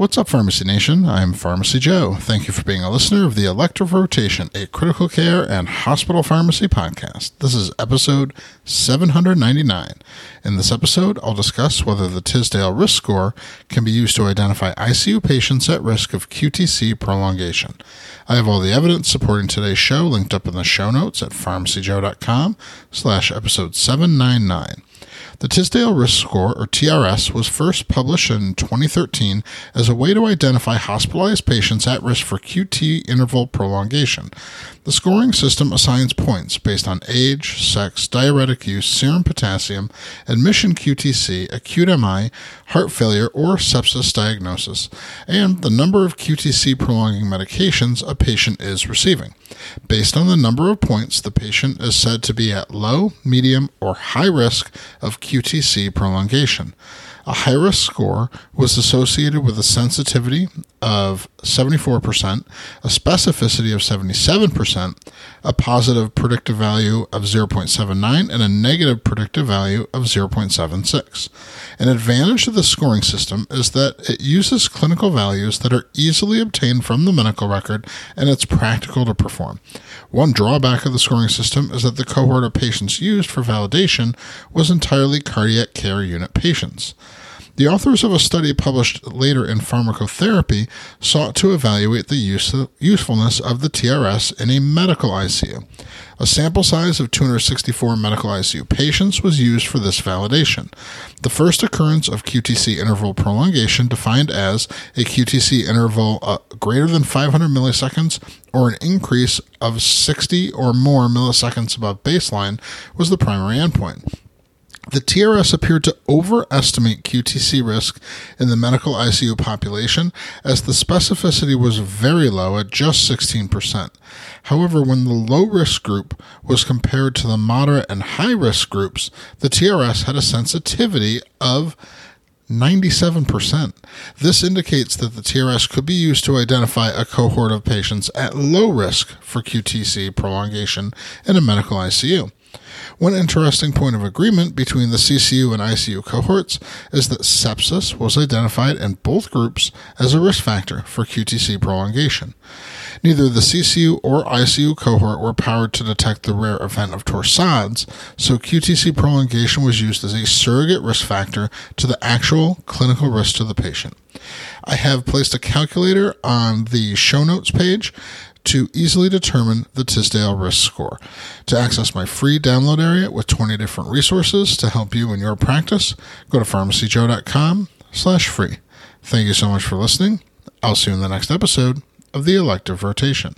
What's up, Pharmacy Nation? I'm Pharmacy Joe. Thank you for being a listener of the Elective Rotation, a critical care and hospital pharmacy podcast. This is episode 799. In this episode, I'll discuss whether the Tisdale risk score can be used to identify ICU patients at risk of QTC prolongation. I have all the evidence supporting today's show linked up in the show notes at pharmacyjoe.com slash episode 799. The Tisdale Risk Score, or TRS, was first published in 2013 as a way to identify hospitalized patients at risk for QT interval prolongation. The scoring system assigns points based on age, sex, diuretic use, serum potassium, admission QTC, acute MI, heart failure, or sepsis diagnosis, and the number of QTC prolonging medications a patient is receiving. Based on the number of points, the patient is said to be at low, medium, or high risk of QTC prolongation. A high risk score was associated with a sensitivity of 74%, a specificity of 77%, a positive predictive value of 0.79, and a negative predictive value of 0.76. An advantage of the scoring system is that it uses clinical values that are easily obtained from the medical record and it's practical to perform. One drawback of the scoring system is that the cohort of patients used for validation was entirely cardiac care unit patients. The authors of a study published later in Pharmacotherapy sought to evaluate the use usefulness of the TRS in a medical ICU. A sample size of 264 medical ICU patients was used for this validation. The first occurrence of QTC interval prolongation, defined as a QTC interval uh, greater than 500 milliseconds or an increase of 60 or more milliseconds above baseline, was the primary endpoint. The TRS appeared to overestimate QTC risk in the medical ICU population as the specificity was very low at just 16%. However, when the low risk group was compared to the moderate and high risk groups, the TRS had a sensitivity of 97%. This indicates that the TRS could be used to identify a cohort of patients at low risk for QTC prolongation in a medical ICU. One interesting point of agreement between the CCU and ICU cohorts is that sepsis was identified in both groups as a risk factor for QTC prolongation. Neither the CCU or ICU cohort were powered to detect the rare event of torsades, so QTC prolongation was used as a surrogate risk factor to the actual clinical risk to the patient. I have placed a calculator on the show notes page to easily determine the Tisdale risk score. To access my free download area with 20 different resources to help you in your practice, go to pharmacyjoe.com slash free. Thank you so much for listening. I'll see you in the next episode of the elective rotation.